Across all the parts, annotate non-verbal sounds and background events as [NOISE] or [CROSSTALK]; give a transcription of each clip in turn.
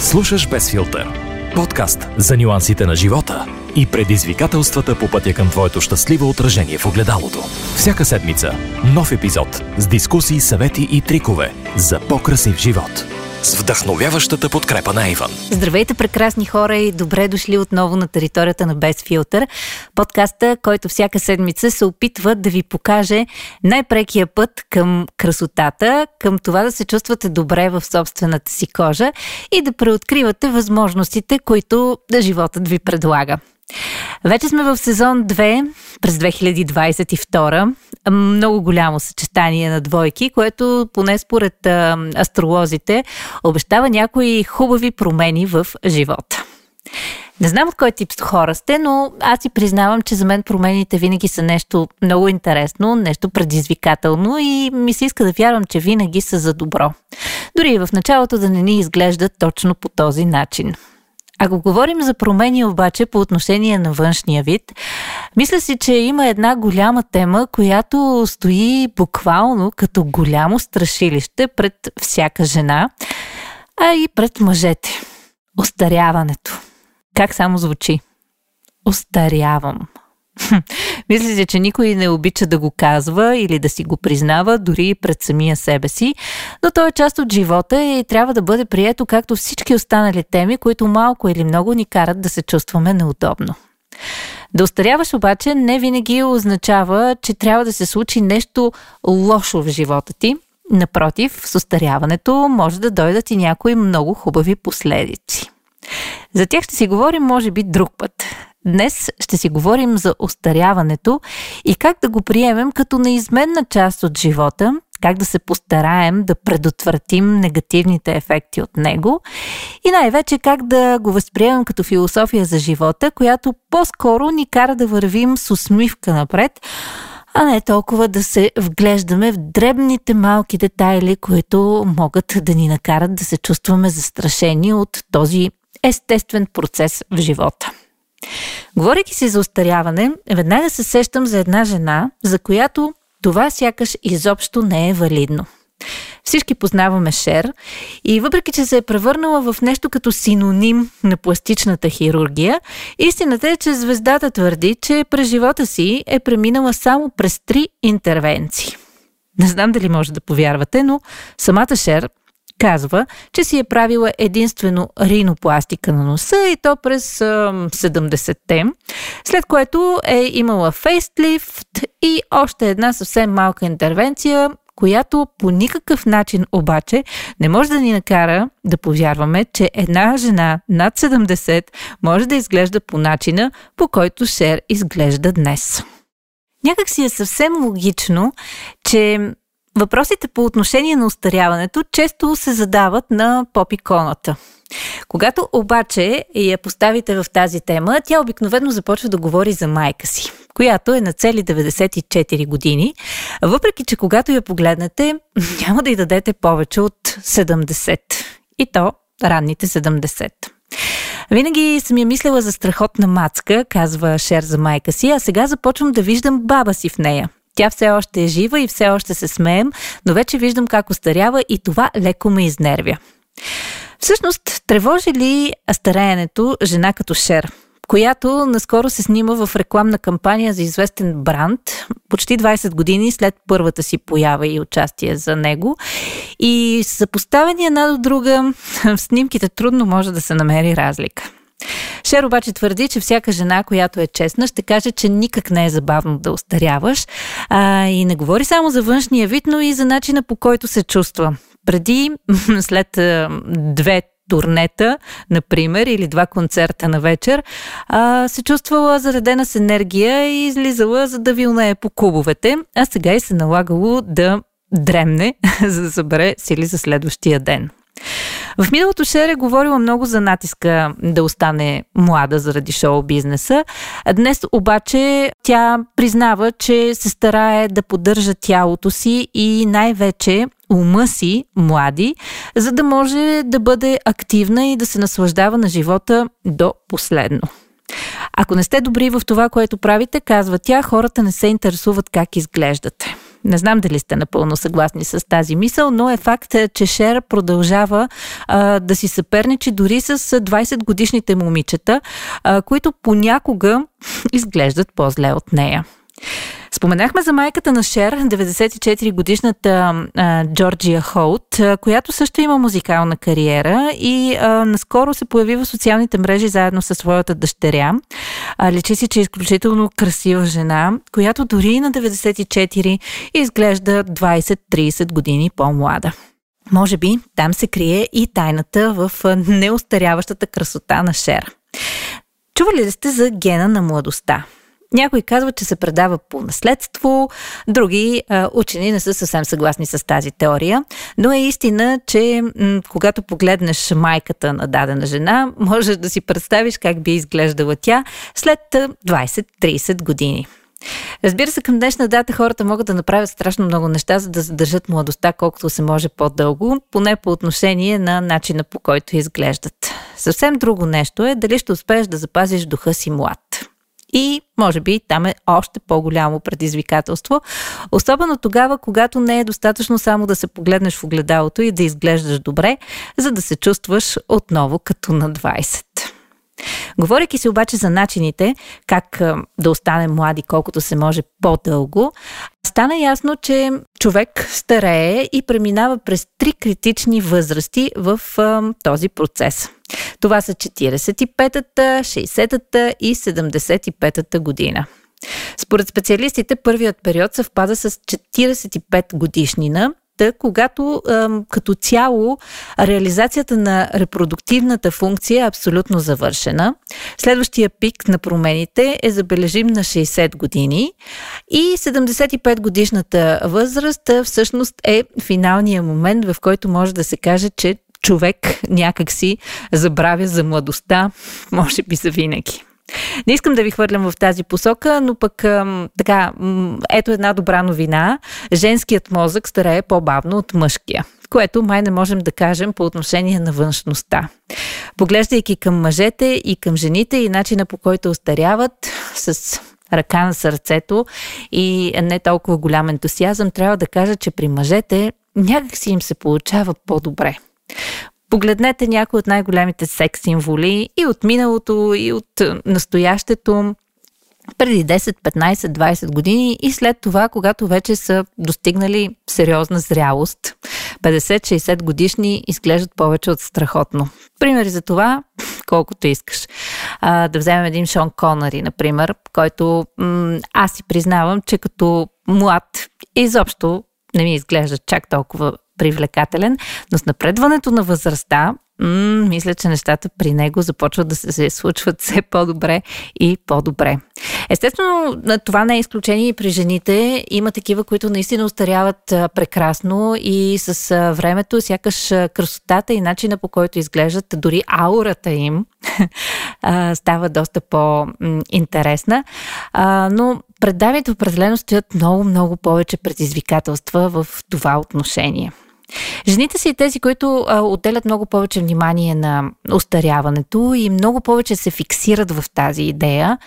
Слушаш без филтър. Подкаст за нюансите на живота и предизвикателствата по пътя към твоето щастливо отражение в огледалото. Всяка седмица нов епизод с дискусии, съвети и трикове за по-красив живот с вдъхновяващата подкрепа на Иван. Здравейте, прекрасни хора и добре дошли отново на територията на Без филтър. Подкаста, който всяка седмица се опитва да ви покаже най-прекия път към красотата, към това да се чувствате добре в собствената си кожа и да преоткривате възможностите, които да животът ви предлага. Вече сме в сезон 2 през 2022. Много голямо съчетание на двойки, което поне според а, астролозите обещава някои хубави промени в живота. Не знам от кой тип хора сте, но аз си признавам, че за мен промените винаги са нещо много интересно, нещо предизвикателно и ми се иска да вярвам, че винаги са за добро. Дори и в началото да не ни изглеждат точно по този начин. Ако говорим за промени обаче по отношение на външния вид, мисля си, че има една голяма тема, която стои буквално като голямо страшилище пред всяка жена, а и пред мъжете. Остаряването. Как само звучи? Остарявам. [LAUGHS] Мисля си, че никой не обича да го казва или да си го признава, дори пред самия себе си, но то е част от живота и трябва да бъде прието както всички останали теми, които малко или много ни карат да се чувстваме неудобно. Да устаряваш обаче не винаги означава, че трябва да се случи нещо лошо в живота ти. Напротив, с устаряването може да дойдат и някои много хубави последици. За тях ще си говорим, може би, друг път. Днес ще си говорим за остаряването и как да го приемем като неизменна част от живота, как да се постараем да предотвратим негативните ефекти от него и най-вече как да го възприемем като философия за живота, която по-скоро ни кара да вървим с усмивка напред, а не толкова да се вглеждаме в дребните малки детайли, които могат да ни накарат да се чувстваме застрашени от този естествен процес в живота. Говорейки си за устаряване, веднага се сещам за една жена, за която това сякаш изобщо не е валидно. Всички познаваме Шер и въпреки, че се е превърнала в нещо като синоним на пластичната хирургия, истината е, че звездата твърди, че през живота си е преминала само през три интервенции. Не знам дали може да повярвате, но самата Шер казва, че си е правила единствено ринопластика на носа и то през 70-те, след което е имала фейстлифт и още една съвсем малка интервенция, която по никакъв начин обаче не може да ни накара да повярваме, че една жена над 70 може да изглежда по начина, по който Шер изглежда днес. Някак си е съвсем логично, че Въпросите по отношение на устаряването често се задават на поп-иконата. Когато обаче я поставите в тази тема, тя обикновено започва да говори за майка си, която е на цели 94 години, въпреки че когато я погледнете, [LAUGHS] няма да й дадете повече от 70. И то ранните 70. Винаги съм я мислила за страхотна мацка, казва Шер за майка си, а сега започвам да виждам баба си в нея. Тя все още е жива и все още се смеем, но вече виждам как остарява и това леко ме изнервя. Всъщност, тревожи ли стареенето жена като Шер? която наскоро се снима в рекламна кампания за известен бранд, почти 20 години след първата си поява и участие за него. И съпоставени една до друга, [LAUGHS] в снимките трудно може да се намери разлика. Шер обаче твърди, че всяка жена, която е честна, ще каже, че никак не е забавно да остаряваш. А, и не говори само за външния вид, но и за начина по който се чувства. Преди, [LAUGHS] след две турнета, например, или два концерта на вечер, а, се чувствала заредена с енергия и излизала за да вилнее по клубовете, а сега и се налагало да дремне, [LAUGHS] за да събере сили за следващия ден. В миналото Шер е говорила много за натиска да остане млада заради шоу бизнеса. Днес обаче тя признава, че се старае да поддържа тялото си и най-вече ума си млади, за да може да бъде активна и да се наслаждава на живота до последно. Ако не сте добри в това, което правите, казва тя, хората не се интересуват как изглеждате. Не знам дали сте напълно съгласни с тази мисъл, но е факт, че Шер продължава а, да си съперничи дори с 20 годишните момичета, а, които понякога [LAUGHS] изглеждат по-зле от нея. Споменахме за майката на Шер, 94-годишната а, Джорджия Холт, а, която също има музикална кариера и а, наскоро се появи в социалните мрежи заедно със своята дъщеря. А, лечи си, че е изключително красива жена, която дори на 94 изглежда 20-30 години по-млада. Може би там се крие и тайната в неостаряващата красота на Шер. Чували ли сте за гена на младостта? Някои казват, че се предава по наследство, други а, учени не са съвсем съгласни с тази теория, но е истина, че м- когато погледнеш майката на дадена жена, можеш да си представиш как би изглеждала тя след 20-30 години. Разбира се, към днешна дата хората могат да направят страшно много неща, за да задържат младостта колкото се може по-дълго, поне по отношение на начина по който изглеждат. Съвсем друго нещо е дали ще успееш да запазиш духа си млад. И може би там е още по-голямо предизвикателство, особено тогава, когато не е достатъчно само да се погледнеш в огледалото и да изглеждаш добре, за да се чувстваш отново като на 20. Говорейки си обаче за начините как да останем млади колкото се може по-дълго, стана ясно, че човек старее и преминава през три критични възрасти в а, този процес. Това са 45-та, 60-та и 75-та година. Според специалистите, първият период съвпада с 45 годишнина, когато като цяло реализацията на репродуктивната функция е абсолютно завършена. Следващия пик на промените е забележим на 60 години и 75 годишната възраст всъщност е финалният момент, в който може да се каже, че човек някак си забравя за младостта, може би за винаги. Не искам да ви хвърлям в тази посока, но пък така, ето една добра новина. Женският мозък старее по-бавно от мъжкия което май не можем да кажем по отношение на външността. Поглеждайки към мъжете и към жените и начина по който остаряват с ръка на сърцето и не толкова голям ентусиазъм, трябва да кажа, че при мъжете някак си им се получава по-добре. Погледнете някои от най-големите секс символи и от миналото, и от е, настоящето, преди 10, 15, 20 години и след това, когато вече са достигнали сериозна зрялост. 50-60 годишни изглеждат повече от страхотно. Примери за това, колкото искаш. А, да вземем един Шон Конари, например, който м- аз си признавам, че като млад изобщо не ми изглежда чак толкова привлекателен, но с напредването на възрастта, м- мисля, че нещата при него започват да се случват все по-добре и по-добре. Естествено, това не е изключение и при жените. Има такива, които наистина устаряват прекрасно и с времето сякаш красотата и начина по който изглеждат, дори аурата им [LAUGHS] става доста по-интересна. Но пред дамите определено стоят много, много повече предизвикателства в това отношение. Жените са и тези, които а, отделят много повече внимание на устаряването и много повече се фиксират в тази идея.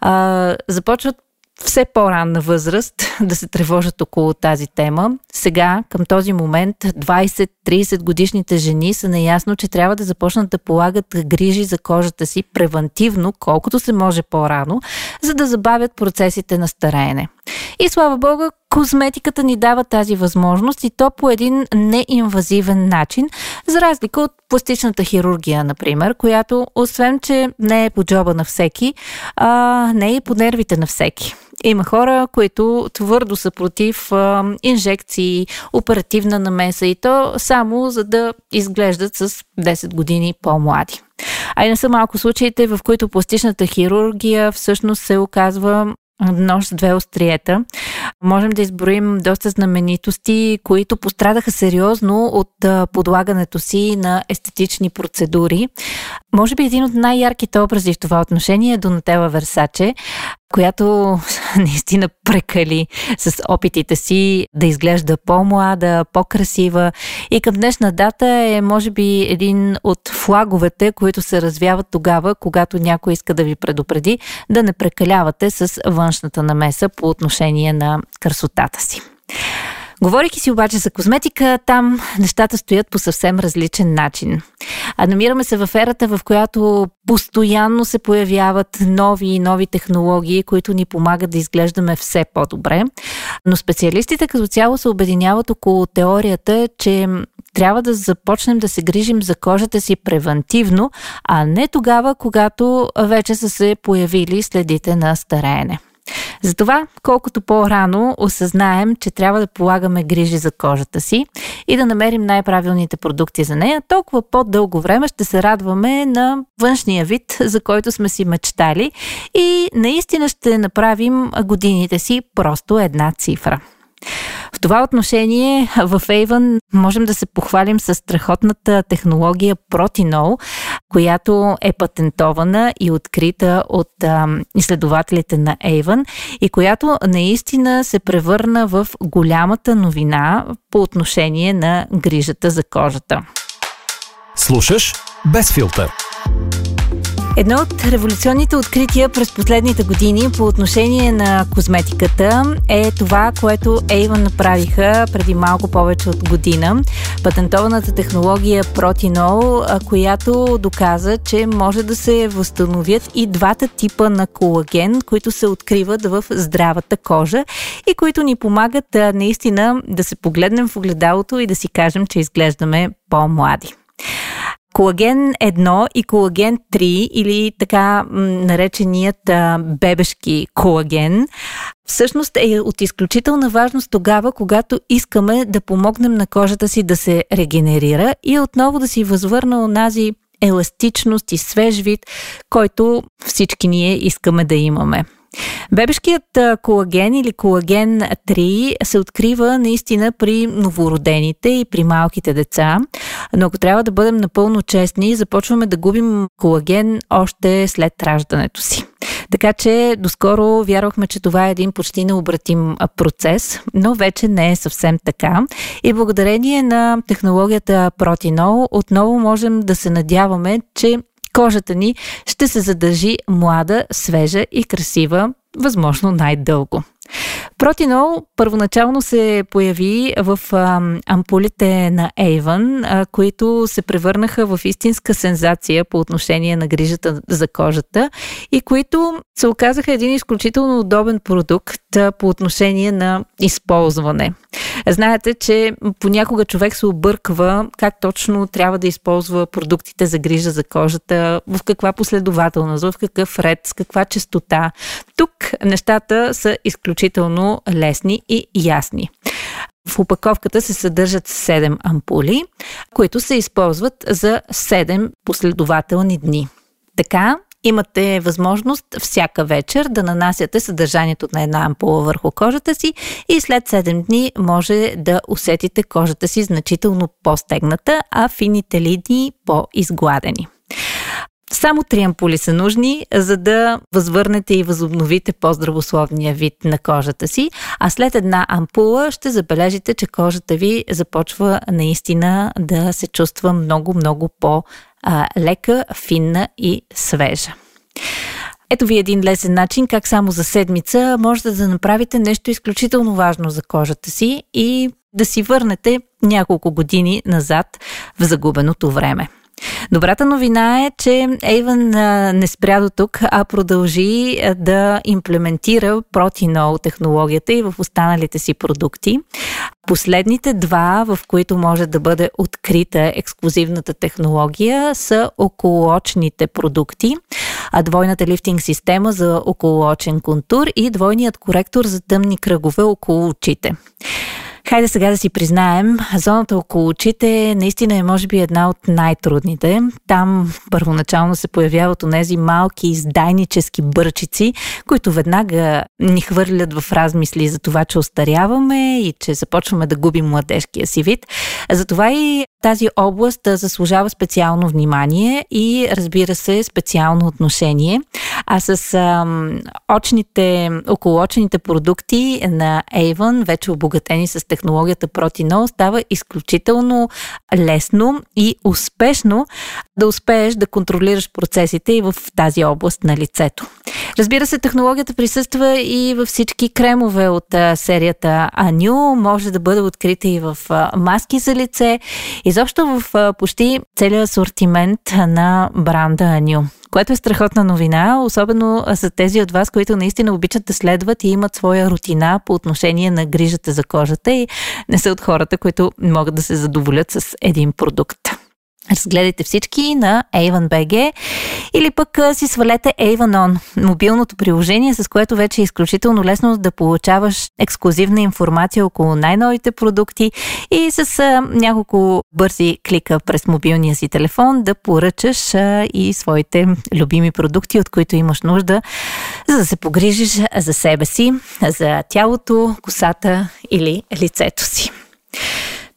А, започват все по-ранна възраст [LAUGHS] да се тревожат около тази тема. Сега, към този момент, 20-30 годишните жени са наясно, че трябва да започнат да полагат грижи за кожата си превентивно, колкото се може по-рано, за да забавят процесите на стареене. И слава Бога, козметиката ни дава тази възможност и то по един неинвазивен начин, за разлика от пластичната хирургия, например, която освен, че не е по джоба на всеки, а, не е и по нервите на всеки. Има хора, които твърдо са против а, инжекции, оперативна намеса и то само за да изглеждат с 10 години по-млади. А и не са малко случаите, в които пластичната хирургия всъщност се оказва нож с две остриета. Можем да изброим доста знаменитости, които пострадаха сериозно от подлагането си на естетични процедури. Може би един от най-ярките образи в това отношение е Донателла Версаче, която [LAUGHS] наистина прекали с опитите си да изглежда по-млада, по-красива и към днешна дата е може би един от флаговете, които се развяват тогава, когато някой иска да ви предупреди да не прекалявате с външната намеса по отношение на красотата си. Говорейки си обаче за козметика, там нещата стоят по съвсем различен начин. А намираме се в ерата, в която постоянно се появяват нови и нови технологии, които ни помагат да изглеждаме все по-добре. Но специалистите като цяло се обединяват около теорията, че трябва да започнем да се грижим за кожата си превентивно, а не тогава, когато вече са се появили следите на стареене. Затова, колкото по-рано осъзнаем, че трябва да полагаме грижи за кожата си и да намерим най-правилните продукти за нея, толкова по-дълго време ще се радваме на външния вид, за който сме си мечтали и наистина ще направим годините си просто една цифра. В това отношение в Avon можем да се похвалим с страхотната технология Protinol, която е патентована и открита от а, изследователите на Avon и която наистина се превърна в голямата новина по отношение на грижата за кожата. Слушаш без филтър. Едно от революционните открития през последните години по отношение на козметиката е това, което Avon направиха преди малко повече от година. Патентованата технология Protinol, която доказа, че може да се възстановят и двата типа на колаген, които се откриват в здравата кожа и които ни помагат наистина да се погледнем в огледалото и да си кажем, че изглеждаме по-млади. Колаген 1 и колаген 3 или така нареченият бебешки колаген всъщност е от изключителна важност тогава, когато искаме да помогнем на кожата си да се регенерира и отново да си възвърна онази еластичност и свеж вид, който всички ние искаме да имаме. Бебешкият колаген или колаген 3 се открива наистина при новородените и при малките деца, но ако трябва да бъдем напълно честни, започваме да губим колаген още след раждането си. Така че доскоро вярвахме, че това е един почти необратим процес, но вече не е съвсем така. И благодарение на технологията Protinol отново можем да се надяваме, че кожата ни ще се задържи млада, свежа и красива, възможно най-дълго. Протинол първоначално се появи в ампулите на Avon, които се превърнаха в истинска сензация по отношение на грижата за кожата и които се оказаха един изключително удобен продукт по отношение на използване. Знаете, че понякога човек се обърква как точно трябва да използва продуктите за грижа за кожата, в каква последователност, в какъв ред, с каква частота. Тук нещата са изключително лесни и ясни. В упаковката се съдържат 7 ампули, които се използват за 7 последователни дни. Така имате възможност всяка вечер да нанасяте съдържанието на една ампула върху кожата си и след 7 дни може да усетите кожата си значително по-стегната, а фините линии по-изгладени. Само три ампули са нужни, за да възвърнете и възобновите по-здравословния вид на кожата си, а след една ампула ще забележите, че кожата ви започва наистина да се чувства много-много по-лека, финна и свежа. Ето ви един лесен начин как само за седмица можете да направите нещо изключително важно за кожата си и да си върнете няколко години назад в загубеното време. Добрата новина е, че Avon не спря до тук, а продължи да имплементира протинол технологията и в останалите си продукти. Последните два, в които може да бъде открита ексклюзивната технология, са околоочните продукти, а двойната лифтинг система за околоочен контур и двойният коректор за тъмни кръгове около очите. Хайде сега да си признаем, зоната около очите наистина е може би една от най-трудните. Там първоначално се появяват онези малки издайнически бърчици, които веднага ни хвърлят в размисли за това, че остаряваме и че започваме да губим младежкия си вид. Затова и тази област заслужава специално внимание и разбира се специално отношение. А с а, очните, околоочените продукти на Avon, вече обогатени с технологията Protinol, става изключително лесно и успешно да успееш да контролираш процесите и в тази област на лицето. Разбира се, технологията присъства и във всички кремове от а, серията Аню. Може да бъде открита и в а, маски за лице. Изобщо в а, почти целият асортимент на бранда Аню което е страхотна новина, особено за тези от вас, които наистина обичат да следват и имат своя рутина по отношение на грижата за кожата и не са от хората, които могат да се задоволят с един продукт. Разгледайте всички на Avon.bg или пък си свалете Avon On, мобилното приложение, с което вече е изключително лесно да получаваш ексклюзивна информация около най-новите продукти и с няколко бързи клика през мобилния си телефон да поръчаш и своите любими продукти, от които имаш нужда, за да се погрижиш за себе си, за тялото, косата или лицето си.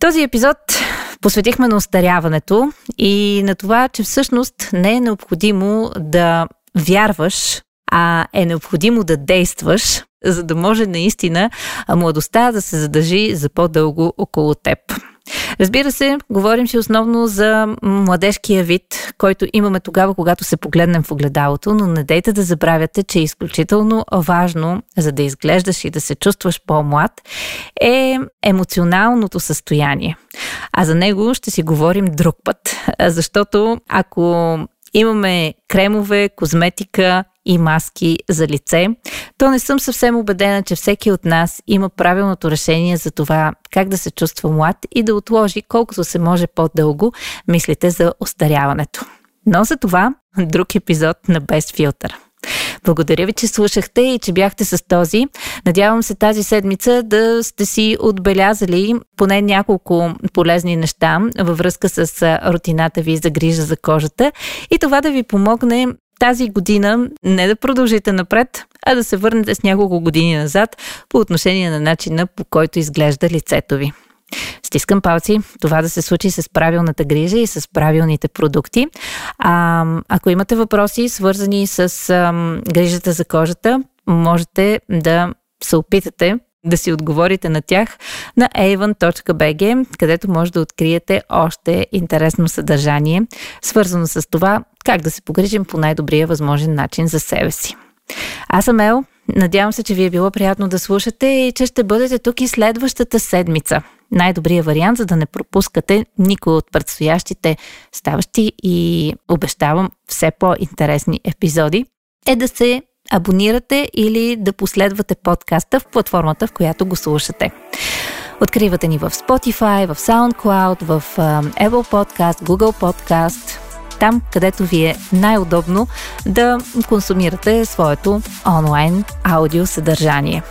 Този епизод посветихме на остаряването и на това, че всъщност не е необходимо да вярваш, а е необходимо да действаш, за да може наистина младостта да се задържи за по-дълго около теб. Разбира се, говорим си основно за младежкия вид, който имаме тогава, когато се погледнем в огледалото, но не дейте да забравяте, че е изключително важно, за да изглеждаш и да се чувстваш по-млад, е емоционалното състояние. А за него ще си говорим друг път, защото ако имаме кремове, козметика и маски за лице, то не съм съвсем убедена, че всеки от нас има правилното решение за това как да се чувства млад и да отложи колкото се може по-дълго мислите за остаряването. Но за това друг епизод на Без филтър. Благодаря ви, че слушахте и че бяхте с този. Надявам се тази седмица да сте си отбелязали поне няколко полезни неща във връзка с рутината ви за грижа за кожата и това да ви помогне тази година не да продължите напред, а да се върнете с няколко години назад по отношение на начина по който изглежда лицето ви. Стискам палци това да се случи с правилната грижа и с правилните продукти. А, ако имате въпроси, свързани с а, грижата за кожата, можете да се опитате да си отговорите на тях на avon.bg, където може да откриете още интересно съдържание, свързано с това как да се погрижим по най-добрия възможен начин за себе си. Аз съм Ел, надявам се, че ви е било приятно да слушате и че ще бъдете тук и следващата седмица. Най-добрият вариант, за да не пропускате никой от предстоящите ставащи и обещавам все по-интересни епизоди, е да се абонирате или да последвате подкаста в платформата, в която го слушате. Откривате ни в Spotify, в SoundCloud, в Apple Podcast, Google Podcast, там, където ви е най-удобно да консумирате своето онлайн аудио съдържание.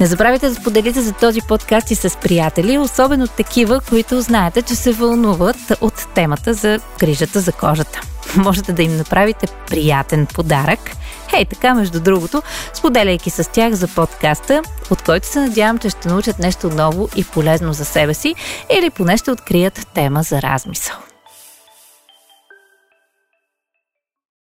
Не забравяйте да споделите за този подкаст и с приятели, особено такива, които знаете, че се вълнуват от темата за грижата за кожата. [LAUGHS] Можете да им направите приятен подарък. Хей, така, между другото, споделяйки с тях за подкаста, от който се надявам, че ще научат нещо ново и полезно за себе си или поне ще открият тема за размисъл.